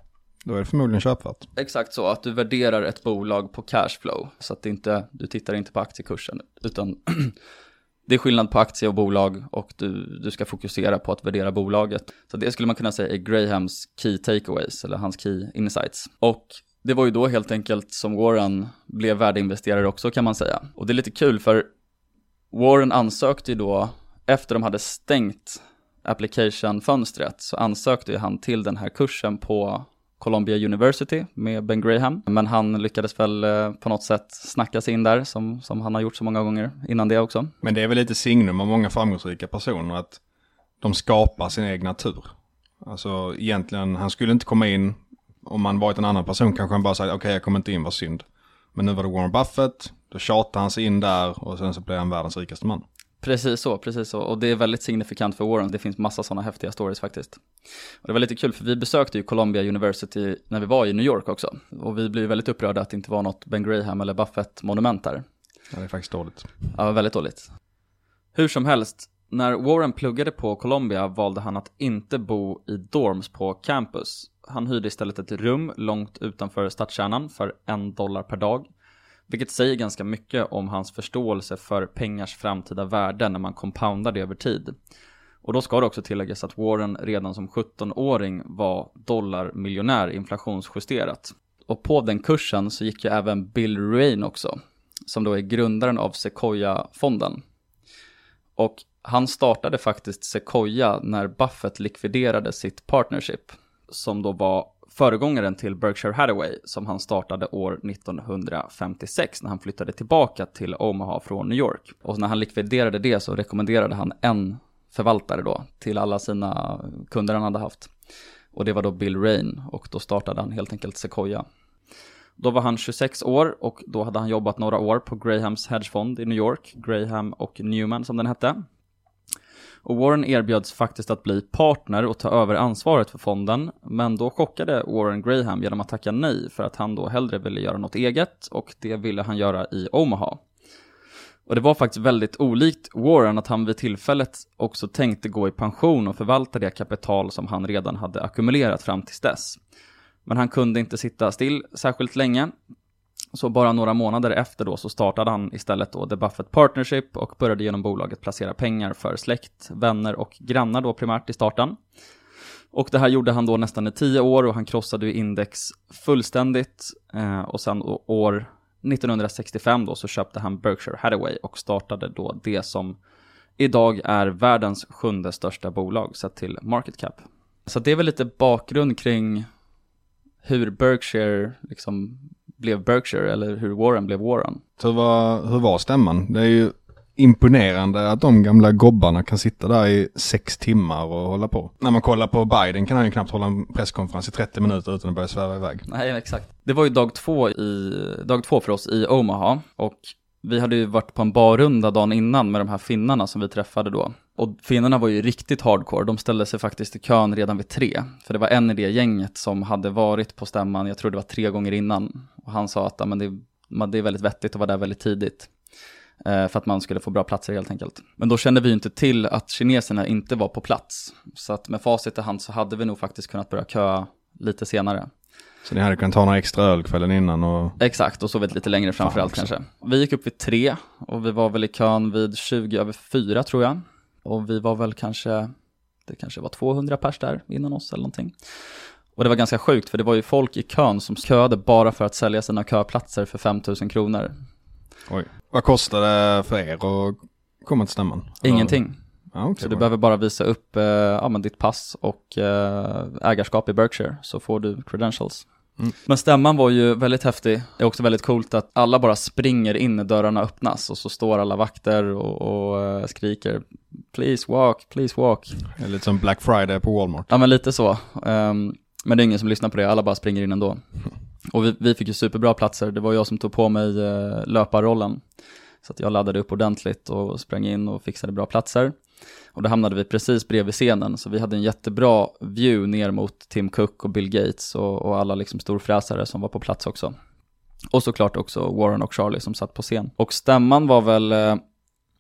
Då är det förmodligen köpvärt. Exakt så, att du värderar ett bolag på cashflow. Så att inte, du tittar inte på aktiekursen, utan det är skillnad på aktie och bolag och du, du ska fokusera på att värdera bolaget. Så det skulle man kunna säga är Grahams key takeaways, eller hans key insights. Och det var ju då helt enkelt som Warren blev värdeinvesterare också kan man säga. Och det är lite kul för Warren ansökte ju då, efter de hade stängt application-fönstret, så ansökte ju han till den här kursen på Columbia University med Ben Graham. Men han lyckades väl eh, på något sätt snacka sig in där, som, som han har gjort så många gånger innan det också. Men det är väl lite signum av många framgångsrika personer att de skapar sin egen tur. Alltså egentligen, han skulle inte komma in, om man varit en annan person kanske han bara sagt okej jag kommer inte in, vad synd. Men nu var det Warren Buffett, då tjatade han sig in där och sen så blev han världens rikaste man. Precis så, precis så. Och det är väldigt signifikant för Warren. Det finns massa sådana häftiga stories faktiskt. Och det var lite kul för vi besökte ju Columbia University när vi var i New York också. Och vi blev väldigt upprörda att det inte var något Ben Graham eller Buffett-monument där. Ja, det är faktiskt dåligt. Ja, väldigt dåligt. Hur som helst, när Warren pluggade på Columbia valde han att inte bo i dorms på campus. Han hyrde istället ett rum långt utanför stadskärnan för en dollar per dag. Vilket säger ganska mycket om hans förståelse för pengars framtida värde när man compoundar det över tid. Och då ska det också tilläggas att Warren redan som 17-åring var dollarmiljonär inflationsjusterat. Och på den kursen så gick ju även Bill Ruane också, som då är grundaren av Sequoia-fonden. Och han startade faktiskt Sequoia när Buffett likviderade sitt partnership, som då var föregångaren till Berkshire Hathaway, som han startade år 1956 när han flyttade tillbaka till Omaha från New York. Och när han likviderade det så rekommenderade han en förvaltare då till alla sina kunder han hade haft. Och det var då Bill Rain och då startade han helt enkelt Sequoia. Då var han 26 år och då hade han jobbat några år på Grahams hedgefond i New York, Graham och Newman som den hette. Och Warren erbjöds faktiskt att bli partner och ta över ansvaret för fonden, men då chockade Warren Graham genom att tacka nej för att han då hellre ville göra något eget och det ville han göra i Omaha. Och det var faktiskt väldigt olikt Warren att han vid tillfället också tänkte gå i pension och förvalta det kapital som han redan hade ackumulerat fram tills dess. Men han kunde inte sitta still särskilt länge. Så bara några månader efter då så startade han istället då The Buffett Partnership och började genom bolaget placera pengar för släkt, vänner och grannar då primärt i starten. Och det här gjorde han då nästan i tio år och han krossade ju index fullständigt. Eh, och sen år 1965 då så köpte han Berkshire Hathaway och startade då det som idag är världens sjunde största bolag sett till market cap. Så det är väl lite bakgrund kring hur Berkshire liksom blev Berkshire eller hur Warren blev Warren. Så var, hur var stämman? Det är ju imponerande att de gamla gobbarna kan sitta där i sex timmar och hålla på. När man kollar på Biden kan han ju knappt hålla en presskonferens i 30 minuter utan att börja sväva iväg. Nej, exakt. Det var ju dag två, i, dag två för oss i Omaha och vi hade ju varit på en barrunda dagen innan med de här finnarna som vi träffade då. Och finnarna var ju riktigt hardcore, de ställde sig faktiskt i kön redan vid tre. För det var en i det gänget som hade varit på stämman, jag tror det var tre gånger innan. Och han sa att men det, det är väldigt vettigt att vara där väldigt tidigt. Eh, för att man skulle få bra platser helt enkelt. Men då kände vi ju inte till att kineserna inte var på plats. Så att med facit i hand så hade vi nog faktiskt kunnat börja köa lite senare. Så ni hade kunnat ta några extra öl kvällen innan och... Exakt, och sovit lite längre framförallt kanske. Vi gick upp vid tre och vi var väl i kön vid 20 över fyra tror jag. Och vi var väl kanske, det kanske var 200 pers där innan oss eller någonting. Och det var ganska sjukt för det var ju folk i kön som köade bara för att sälja sina köplatser för 5000 kronor. Oj. Vad kostar det för er att komma till stämman? Ingenting. Ja, okay, så du behöver bara visa upp eh, ja, ditt pass och eh, ägarskap i Berkshire så får du credentials. Mm. Men stämman var ju väldigt häftig. Det är också väldigt coolt att alla bara springer in när dörrarna öppnas och så står alla vakter och, och uh, skriker Please walk, please walk. Det är lite som Black Friday på Walmart. Ja men lite så. Um, men det är ingen som lyssnar på det, alla bara springer in ändå. Och vi, vi fick ju superbra platser, det var jag som tog på mig uh, löparrollen. Så att jag laddade upp ordentligt och sprang in och fixade bra platser. Och då hamnade vi precis bredvid scenen, så vi hade en jättebra view ner mot Tim Cook och Bill Gates och, och alla liksom storfräsare som var på plats också. Och såklart också Warren och Charlie som satt på scen. Och stämman var väl, eh,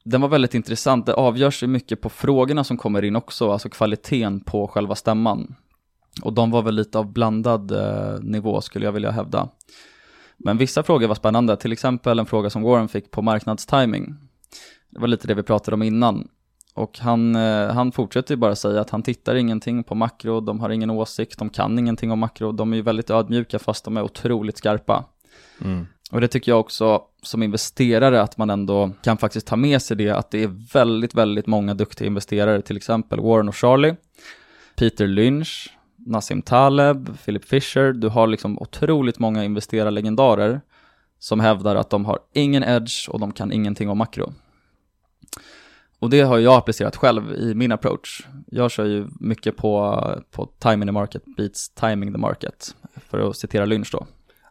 den var väldigt intressant. Det avgörs ju mycket på frågorna som kommer in också, alltså kvaliteten på själva stämman. Och de var väl lite av blandad eh, nivå skulle jag vilja hävda. Men vissa frågor var spännande, till exempel en fråga som Warren fick på marknadstiming. Det var lite det vi pratade om innan. Och han, eh, han fortsätter ju bara säga att han tittar ingenting på makro, de har ingen åsikt, de kan ingenting om makro, de är ju väldigt ödmjuka fast de är otroligt skarpa. Mm. Och det tycker jag också som investerare att man ändå kan faktiskt ta med sig det att det är väldigt, väldigt många duktiga investerare, till exempel Warren och Charlie, Peter Lynch, Nassim Taleb, Philip Fisher, du har liksom otroligt många investerarlegendarer som hävdar att de har ingen edge och de kan ingenting om makro. Och det har jag applicerat själv i min approach. Jag kör ju mycket på, på timing the market beats timing the market, för att citera Lynch då.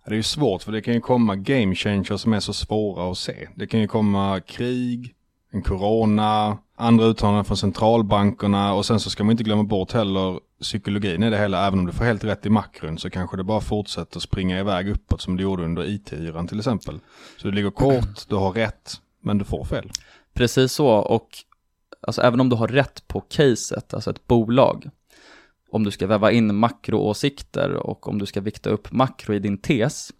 Det är ju svårt för det kan ju komma game changers som är så svåra att se. Det kan ju komma krig, en corona, andra uttalanden från centralbankerna och sen så ska man inte glömma bort heller psykologin i det hela. Även om du får helt rätt i makron så kanske det bara fortsätter springa iväg uppåt som det gjorde under IT-yran till exempel. Så du ligger kort, du har rätt, men du får fel. Precis så, och alltså, även om du har rätt på caset, alltså ett bolag, om du ska väva in makroåsikter och om du ska vikta upp makro i din tes,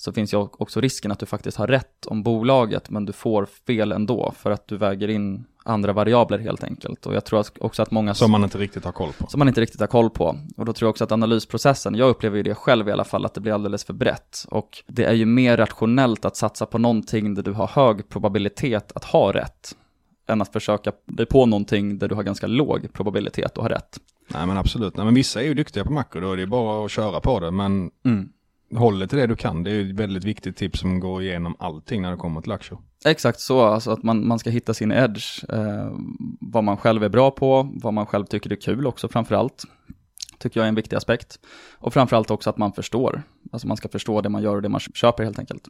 så finns ju också risken att du faktiskt har rätt om bolaget, men du får fel ändå för att du väger in andra variabler helt enkelt. Och jag tror också att många... Som man inte riktigt har koll på. Som man inte riktigt har koll på. Och då tror jag också att analysprocessen, jag upplever ju det själv i alla fall, att det blir alldeles för brett. Och det är ju mer rationellt att satsa på någonting där du har hög probabilitet att ha rätt, än att försöka dig på någonting där du har ganska låg probabilitet att ha rätt. Nej men absolut, Nej, men vissa är ju duktiga på makro, då är det bara att köra på det, men mm håller till det du kan. Det är ju ett väldigt viktigt tips som går igenom allting när det kommer till aktier. Exakt så, alltså att man, man ska hitta sin edge, eh, vad man själv är bra på, vad man själv tycker är kul också framförallt. Tycker jag är en viktig aspekt. Och framförallt också att man förstår. Alltså man ska förstå det man gör och det man köper helt enkelt.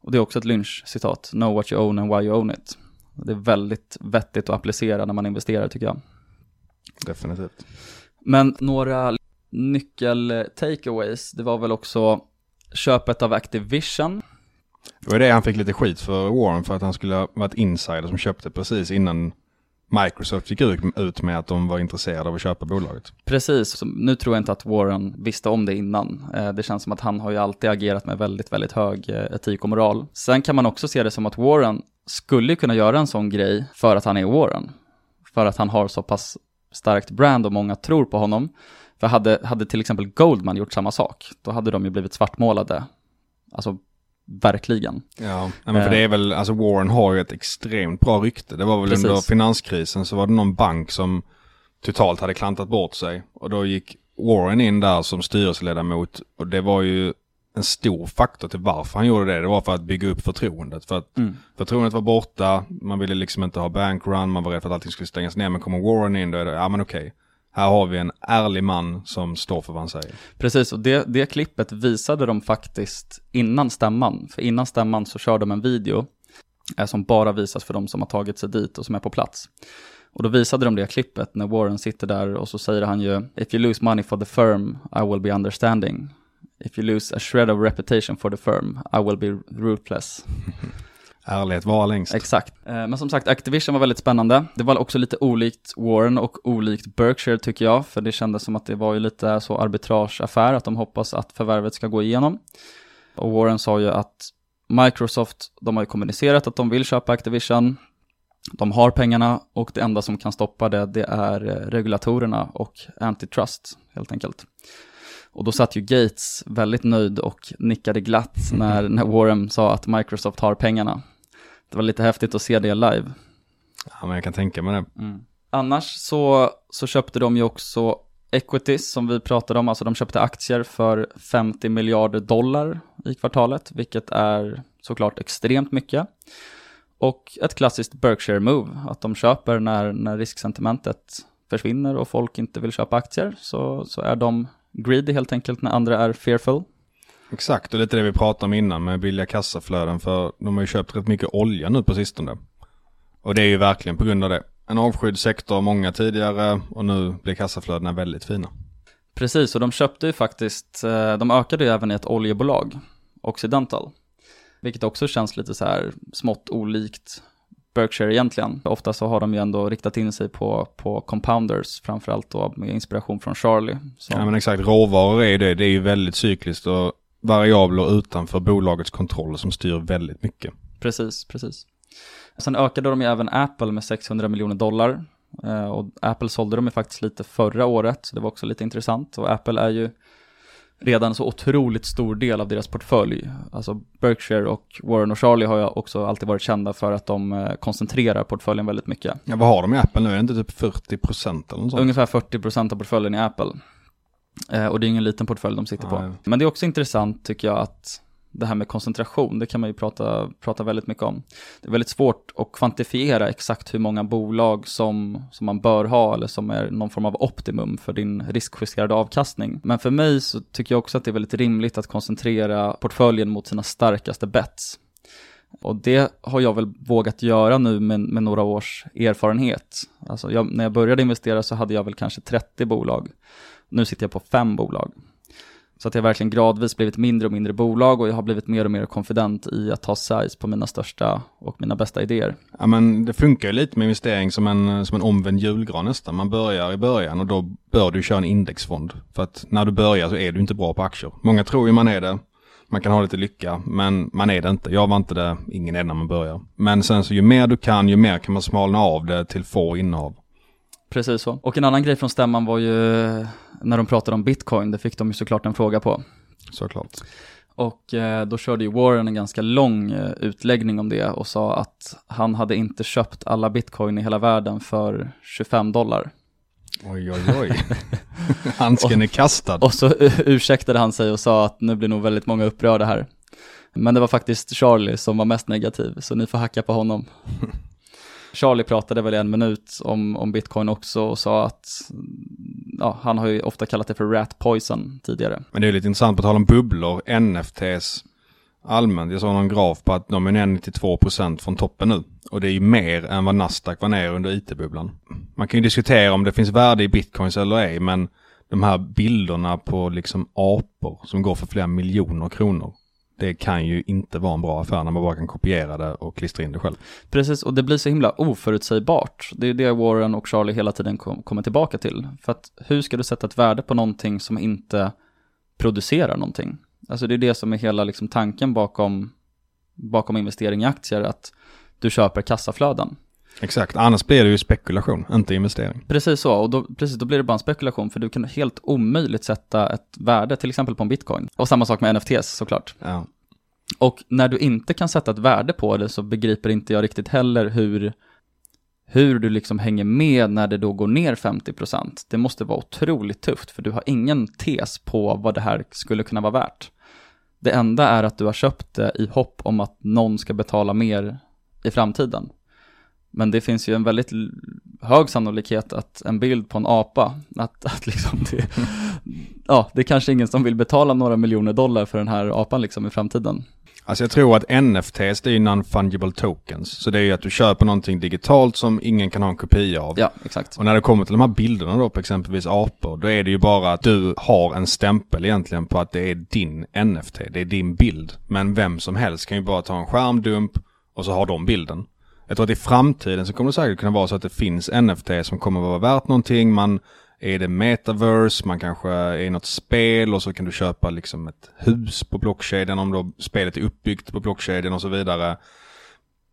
Och det är också ett lynch-citat, know what you own and why you own it. Det är väldigt vettigt att applicera när man investerar tycker jag. Definitivt. Men några nyckel-takeaways, det var väl också köpet av Activision. Det var det han fick lite skit för Warren för att han skulle ha varit insider som köpte precis innan Microsoft gick ut med att de var intresserade av att köpa bolaget. Precis, nu tror jag inte att Warren visste om det innan. Eh, det känns som att han har ju alltid agerat med väldigt, väldigt hög eh, etik och moral. Sen kan man också se det som att Warren skulle kunna göra en sån grej för att han är Warren. För att han har så pass starkt brand och många tror på honom. För hade, hade till exempel Goldman gjort samma sak, då hade de ju blivit svartmålade. Alltså verkligen. Ja, men för det är väl, alltså Warren har ju ett extremt bra rykte. Det var väl Precis. under finanskrisen så var det någon bank som totalt hade klantat bort sig. Och då gick Warren in där som styrelseledamot och det var ju en stor faktor till varför han gjorde det. Det var för att bygga upp förtroendet. För att Mm. förtroendet var borta, man ville liksom inte ha bankrun, man var rädd för att allting skulle stängas ner. Men kommer Warren in då är det, ja men okej. Här har vi en ärlig man som står för vad han säger. Precis, och det, det klippet visade de faktiskt innan stämman. För innan stämman så körde de en video eh, som bara visas för de som har tagit sig dit och som är på plats. Och då visade de det klippet när Warren sitter där och så säger han ju If you lose money for the firm, I will be understanding. If you lose a shred of reputation for the firm, I will be ruthless. Ärlighet vara längst. Exakt. Eh, men som sagt, Activision var väldigt spännande. Det var också lite olikt Warren och olikt Berkshire tycker jag, för det kändes som att det var ju lite så arbitrageaffär, att de hoppas att förvärvet ska gå igenom. Och Warren sa ju att Microsoft, de har ju kommunicerat att de vill köpa Activision, de har pengarna och det enda som kan stoppa det, det är eh, regulatorerna och antitrust helt enkelt. Och då satt ju Gates väldigt nöjd och nickade glatt när, när Warren sa att Microsoft har pengarna. Det var lite häftigt att se det live. Ja men jag kan tänka mig det. Annars så, så köpte de ju också equities som vi pratade om, alltså de köpte aktier för 50 miljarder dollar i kvartalet, vilket är såklart extremt mycket. Och ett klassiskt Berkshire move, att de köper när, när risksentimentet försvinner och folk inte vill köpa aktier, så, så är de greedy helt enkelt när andra är fearful. Exakt, och lite det vi pratade om innan med billiga kassaflöden för de har ju köpt rätt mycket olja nu på sistone. Och det är ju verkligen på grund av det. En avskydd sektor, många tidigare och nu blir kassaflödena väldigt fina. Precis, och de köpte ju faktiskt, eh, de ökade ju även i ett oljebolag, Occidental. Vilket också känns lite så här smått olikt Berkshire egentligen. Ofta så har de ju ändå riktat in sig på, på compounders, framförallt då med inspiration från Charlie. som- Ja men exakt, råvaror är ju det. Det är ju väldigt cykliskt och variabler utanför bolagets kontroll som styr väldigt mycket. Precis, precis. Sen ökade de ju även Apple med 600 miljoner dollar. Eh, Och Apple sålde de ju faktiskt lite förra året, så det var också lite intressant. Och Apple är ju redan så otroligt stor del av deras portfölj. Alltså Berkshire och Warren och Charlie har ju också alltid varit kända för att de eh, koncentrerar portföljen väldigt mycket. Ja vad har de i Apple nu? Är det inte typ 40% eller något sånt? Ungefär 40% av portföljen i Apple. Eh, och det är ingen liten portfölj de sitter Nej. på. Men det är också intressant tycker jag att det här med koncentration, det kan man ju prata, prata väldigt mycket om. Det är väldigt svårt att kvantifiera exakt hur många bolag som, som man bör ha eller som är någon form av optimum för din riskjusterade avkastning. Men för mig så tycker jag också att det är väldigt rimligt att koncentrera portföljen mot sina starkaste bets. Och det har jag väl vågat göra nu med, med några års erfarenhet. Alltså jag, när jag började investera så hade jag väl kanske 30 bolag. Nu sitter jag på fem bolag. Så att jag verkligen gradvis blivit mindre och mindre bolag och jag har blivit mer och mer konfident i att ta size på mina största och mina bästa idéer. Ja men det funkar ju lite med investering som en, som en omvänd julgran nästan. Man börjar i början och då bör du köra en indexfond. För att när du börjar så är du inte bra på aktier. Många tror ju man är det. Man kan ha lite lycka, men man är det inte. Jag var inte det, ingen är det när man börjar. Men sen så ju mer du kan, ju mer kan man smalna av det till få innehav. Precis så. Och en annan grej från stämman var ju när de pratade om bitcoin, det fick de ju såklart en fråga på. Såklart. Och eh, då körde ju Warren en ganska lång eh, utläggning om det och sa att han hade inte köpt alla bitcoin i hela världen för 25 dollar. Oj oj oj. Handsken är kastad. Och så ursäktade han sig och sa att nu blir nog väldigt många upprörda här. Men det var faktiskt Charlie som var mest negativ, så ni får hacka på honom. Charlie pratade väl i en minut om, om bitcoin också och sa att ja, han har ju ofta kallat det för rat poison tidigare. Men det är lite intressant på tal om bubblor, NFTs. allmänt. Jag såg någon graf på att de är ner 92% från toppen nu. Och det är ju mer än vad Nasdaq var ner under IT-bubblan. Man kan ju diskutera om det finns värde i bitcoins eller ej, men de här bilderna på liksom apor som går för flera miljoner kronor. Det kan ju inte vara en bra affär när man bara kan kopiera det och klistra in det själv. Precis, och det blir så himla oförutsägbart. Det är det Warren och Charlie hela tiden kom, kommer tillbaka till. För att hur ska du sätta ett värde på någonting som inte producerar någonting? Alltså det är det som är hela liksom tanken bakom, bakom investering i aktier, att du köper kassaflöden. Exakt, annars blir det ju spekulation, inte investering. Precis så, och då, precis, då blir det bara en spekulation, för du kan helt omöjligt sätta ett värde, till exempel på en bitcoin. Och samma sak med NFTs såklart. Ja. Och när du inte kan sätta ett värde på det så begriper inte jag riktigt heller hur, hur du liksom hänger med när det då går ner 50%. Det måste vara otroligt tufft, för du har ingen tes på vad det här skulle kunna vara värt. Det enda är att du har köpt det i hopp om att någon ska betala mer i framtiden. Men det finns ju en väldigt hög sannolikhet att en bild på en apa, att, att liksom det, ja, det är kanske ingen som vill betala några miljoner dollar för den här apan liksom i framtiden. Alltså jag tror att NFTs det är non-fungible tokens. Så det är ju att du köper någonting digitalt som ingen kan ha en kopia av. Ja, exakt. Och när det kommer till de här bilderna då på exempelvis apor, då är det ju bara att du har en stämpel egentligen på att det är din NFT, det är din bild. Men vem som helst kan ju bara ta en skärmdump och så har de bilden. Jag tror att i framtiden så kommer det säkert kunna vara så att det finns NFT som kommer att vara värt någonting. Man är det metaverse, man kanske är något spel och så kan du köpa liksom ett hus på blockkedjan om då spelet är uppbyggt på blockkedjan och så vidare.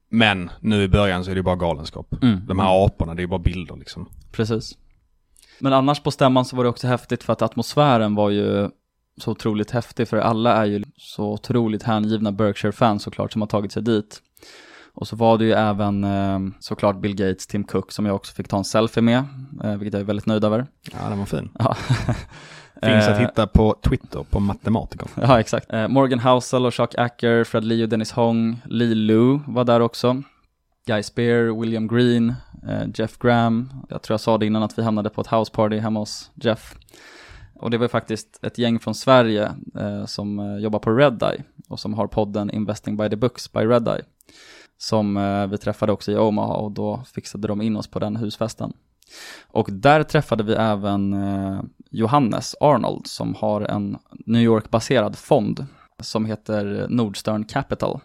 Men nu i början så är det bara galenskap. Mm. De här aporna, det är bara bilder liksom. Precis. Men annars på stämman så var det också häftigt för att atmosfären var ju så otroligt häftig för alla är ju så otroligt hängivna Berkshire-fans såklart som har tagit sig dit. Och så var det ju även eh, såklart Bill Gates, Tim Cook som jag också fick ta en selfie med, eh, vilket jag är väldigt nöjd över. Ja, den var fin. Ja. Finns att Eh, hitta på Twitter, på matematiker. Ja, exakt. Morgan Housel och Chuck Acker, Fred Lee och Dennis Hong, Lee Lu var där också. Guy Spear, William Green, Jeff Graham. Jag tror jag sa det innan att vi hamnade på ett houseparty hemma hos Jeff. Och det var faktiskt ett gäng från Sverige som jobbar på Redeye och som har podden Investing by the Books by Redeye. Som eh, vi träffade också i Omaha och då fixade de in oss på den husfesten. Och där träffade vi även eh, Johannes Arnold som har en New York-baserad fond som heter Nordstern Capital.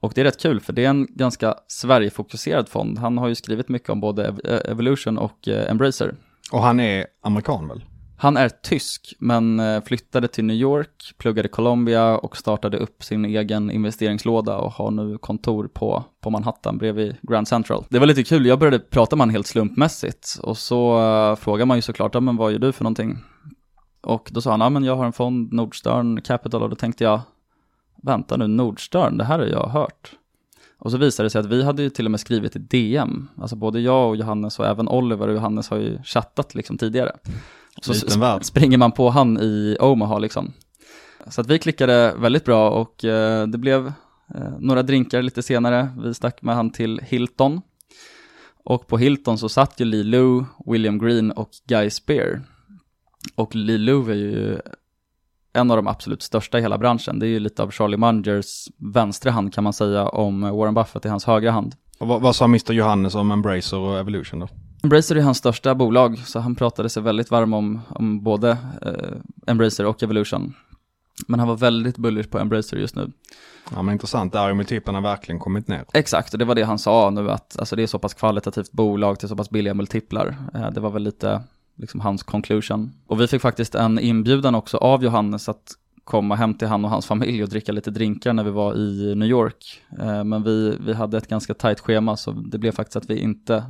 Och det är rätt kul för det är en ganska Sverige-fokuserad fond. Han har ju skrivit mycket om både Evolution och eh, Embracer. Och han är amerikan väl? Han är tysk, men eh, flyttade till New York, pluggade Colombia Columbia och startade upp sin egen investeringslåda och har nu kontor på, på Manhattan bredvid Grand Central. Det var lite kul, jag började prata med honom helt slumpmässigt och så eh, uh, frågar man ju såklart, ja, men vad gör du för någonting? Och då sa han, ja men jag har en fond, Nordstern Capital, och då tänkte jag, vänta nu, Nordstern, det här har jag hört. Och så visade det sig att vi hade ju till och med skrivit i DM, alltså både jag och Johannes och även Oliver och Johannes har ju chattat liksom tidigare. Så springer man på han i Omaha liksom. Så att vi klickade väldigt bra och eh, det blev eh, några drinkar lite senare. Vi stack med han till Hilton. Och på Hilton så satt ju Lee Lu, William Green och Guy Spear. Och Lee Lu är ju en av de absolut största i hela branschen. Det är ju lite av Charlie Mungers vänstra hand kan man säga om Warren Buffett i hans högra hand. Och vad, vad sa Mr Johannes om Embracer och Evolution då? Embracer är hans största bolag, så han pratade sig väldigt varm om, om både eh, Embracer och Evolution. Men han var väldigt bullish på Embracer just nu. Ja men intressant, där har ju multiplarna verkligen kommit ner. Exakt, och det var det han sa nu att alltså, det är så pass kvalitativt bolag till så pass billiga multiplar. Eh, det var väl lite liksom hans conclusion. Och vi fick faktiskt en inbjudan också av Johannes att komma hem till han och hans familj och dricka lite drinkar när vi var i New York. Eh, men vi, vi hade ett ganska tajt schema så det blev faktiskt att vi inte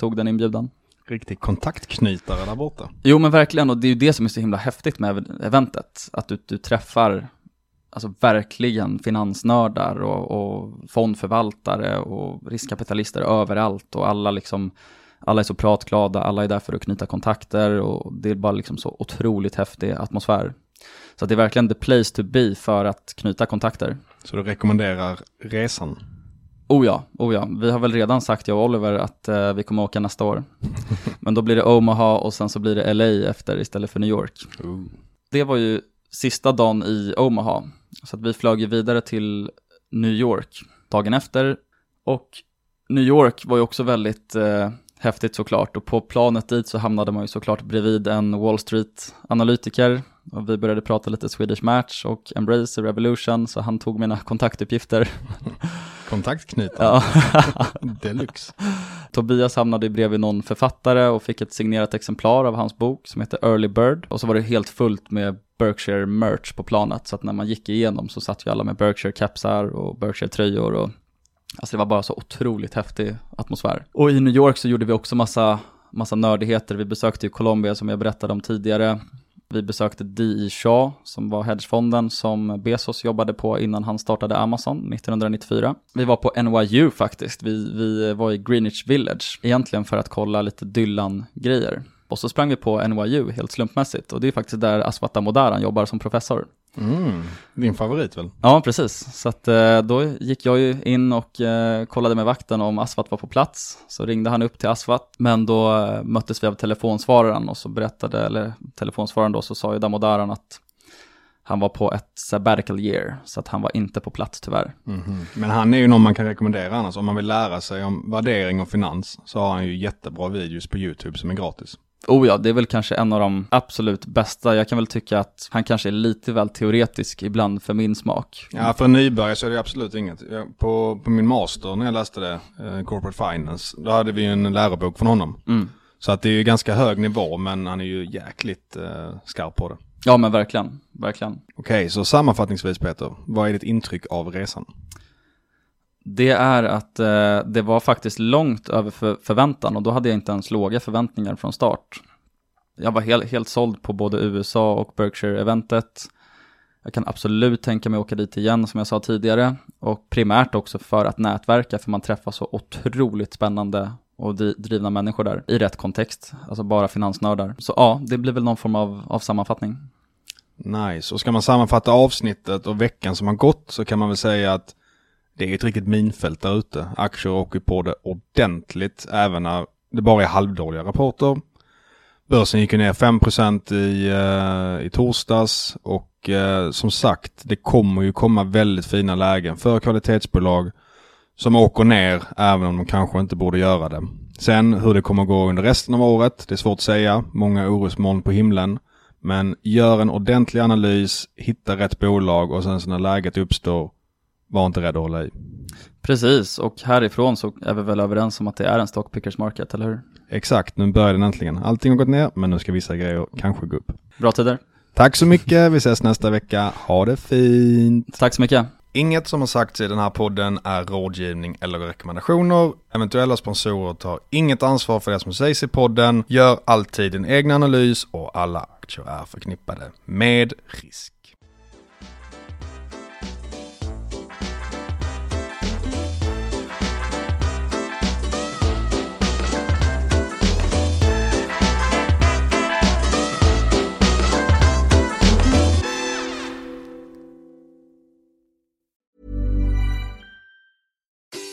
tog den inbjudan. Riktig kontaktknytare där borta. Jo men verkligen, och det är ju det som är så himla häftigt med eventet. Att du, du träffar alltså verkligen finansnördar och, och fondförvaltare och riskkapitalister överallt och alla liksom alla är så pratglada, alla är där för att knyta kontakter och det är bara liksom så otroligt häftig atmosfär. Så det är verkligen the place to be för att knyta kontakter. Så du rekommenderar resan? Oh ja, oh ja. Vi har väl redan sagt, jag och Oliver, att eh, vi kommer åka nästa år. Men då blir det Omaha och sen så blir det LA efter istället för New York. Det var ju sista dagen i Omaha. Så att vi flög ju vidare till New York dagen efter. Och New York var ju också väldigt eh, häftigt såklart. Och på planet dit så hamnade man ju såklart bredvid en Wall Street-analytiker. Och vi började prata lite Swedish Match och Embrace Revolution, så han tog mina kontaktuppgifter. Kontaktknytare. Ja. Deluxe. Tobias hamnade bredvid någon författare och fick ett signerat exemplar av hans bok som heter Early Bird. Och så var det helt fullt med Berkshire merch på planet. Så att när man gick igenom så satt ju alla med Berkshire kapsar och Berkshire tröjor och Alltså det var bara så otroligt häftig atmosfär. Och i New York så gjorde vi också massa, massa nördigheter. Vi besökte ju Colombia som jag berättade om tidigare. Vi besökte D.E. Shaw som var hedgefonden som Bezos jobbade på innan han startade Amazon 1994. Vi var på NYU faktiskt. Vi, vi var i Greenwich Village egentligen för att kolla lite Dylan-grejer. Och så sprang vi på NYU helt slumpmässigt och det är faktiskt där Aswata Modaran jobbar som professor. Mm, din favorit väl? Ja, precis. Så att, eh, då gick jag ju in och eh, kollade med vakten om Asfat var på plats. Så ringde han upp till Asfat, men då eh, möttes vi av telefonsvararen och så berättade, eller telefonsvararen då, så sa ju Damodaran att han var på ett sabbatical year, så att han var inte på plats tyvärr. Mm. Men han är ju någon man kan rekommendera annars. Om man vill lära sig om värdering och finans så har han ju jättebra videos på YouTube som är gratis. Oh ja, det är väl kanske en av de absolut bästa. Jag kan väl tycka att han kanske är lite väl teoretisk ibland för min smak. Ja, för en nybörjare så är det absolut inget. På, på min master när jag läste det, eh, Corporate Finance, då hade vi en lärobok från honom. Mm. Så att det är ju ganska hög nivå, men han är ju jäkligt eh, skarp på det. Ja, men verkligen, verkligen. Okej, så sammanfattningsvis Peter, vad är ditt intryck av resan? Det är att eh, det var faktiskt långt över för, förväntan och då hade jag inte ens låga förväntningar från start. Jag var helt, helt såld på både USA och Berkshire-eventet. Jag kan absolut tänka mig att åka dit igen som jag sa tidigare och primärt också för att nätverka för man träffar så otroligt spännande och drivna människor där i rätt kontext, alltså bara finansnördar. Så ja, det blir väl någon form av, av sammanfattning. Nice, och ska man sammanfatta avsnittet och veckan som har gått så kan man väl säga att det är ett riktigt minfält där ute. Aktier åker på det ordentligt även när det bara är halvdåliga rapporter. Börsen gick ner 5% i, eh, i torsdags och eh, som sagt det kommer ju komma väldigt fina lägen för kvalitetsbolag som åker ner även om de kanske inte borde göra det. Sen hur det kommer gå under resten av året, det är svårt att säga. Många orosmoln på himlen. Men gör en ordentlig analys, hitta rätt bolag och sen så när läget uppstår var inte rädd att hålla i. Precis, och härifrån så är vi väl överens om att det är en stockpickers market, eller hur? Exakt, nu börjar den äntligen. Allting har gått ner, men nu ska vissa grejer kanske gå upp. Bra tider. Tack så mycket, vi ses nästa vecka. Ha det fint. Tack så mycket. Inget som har sagts i den här podden är rådgivning eller rekommendationer. Eventuella sponsorer tar inget ansvar för det som sägs i podden. Gör alltid en egen analys och alla aktier är förknippade med risk.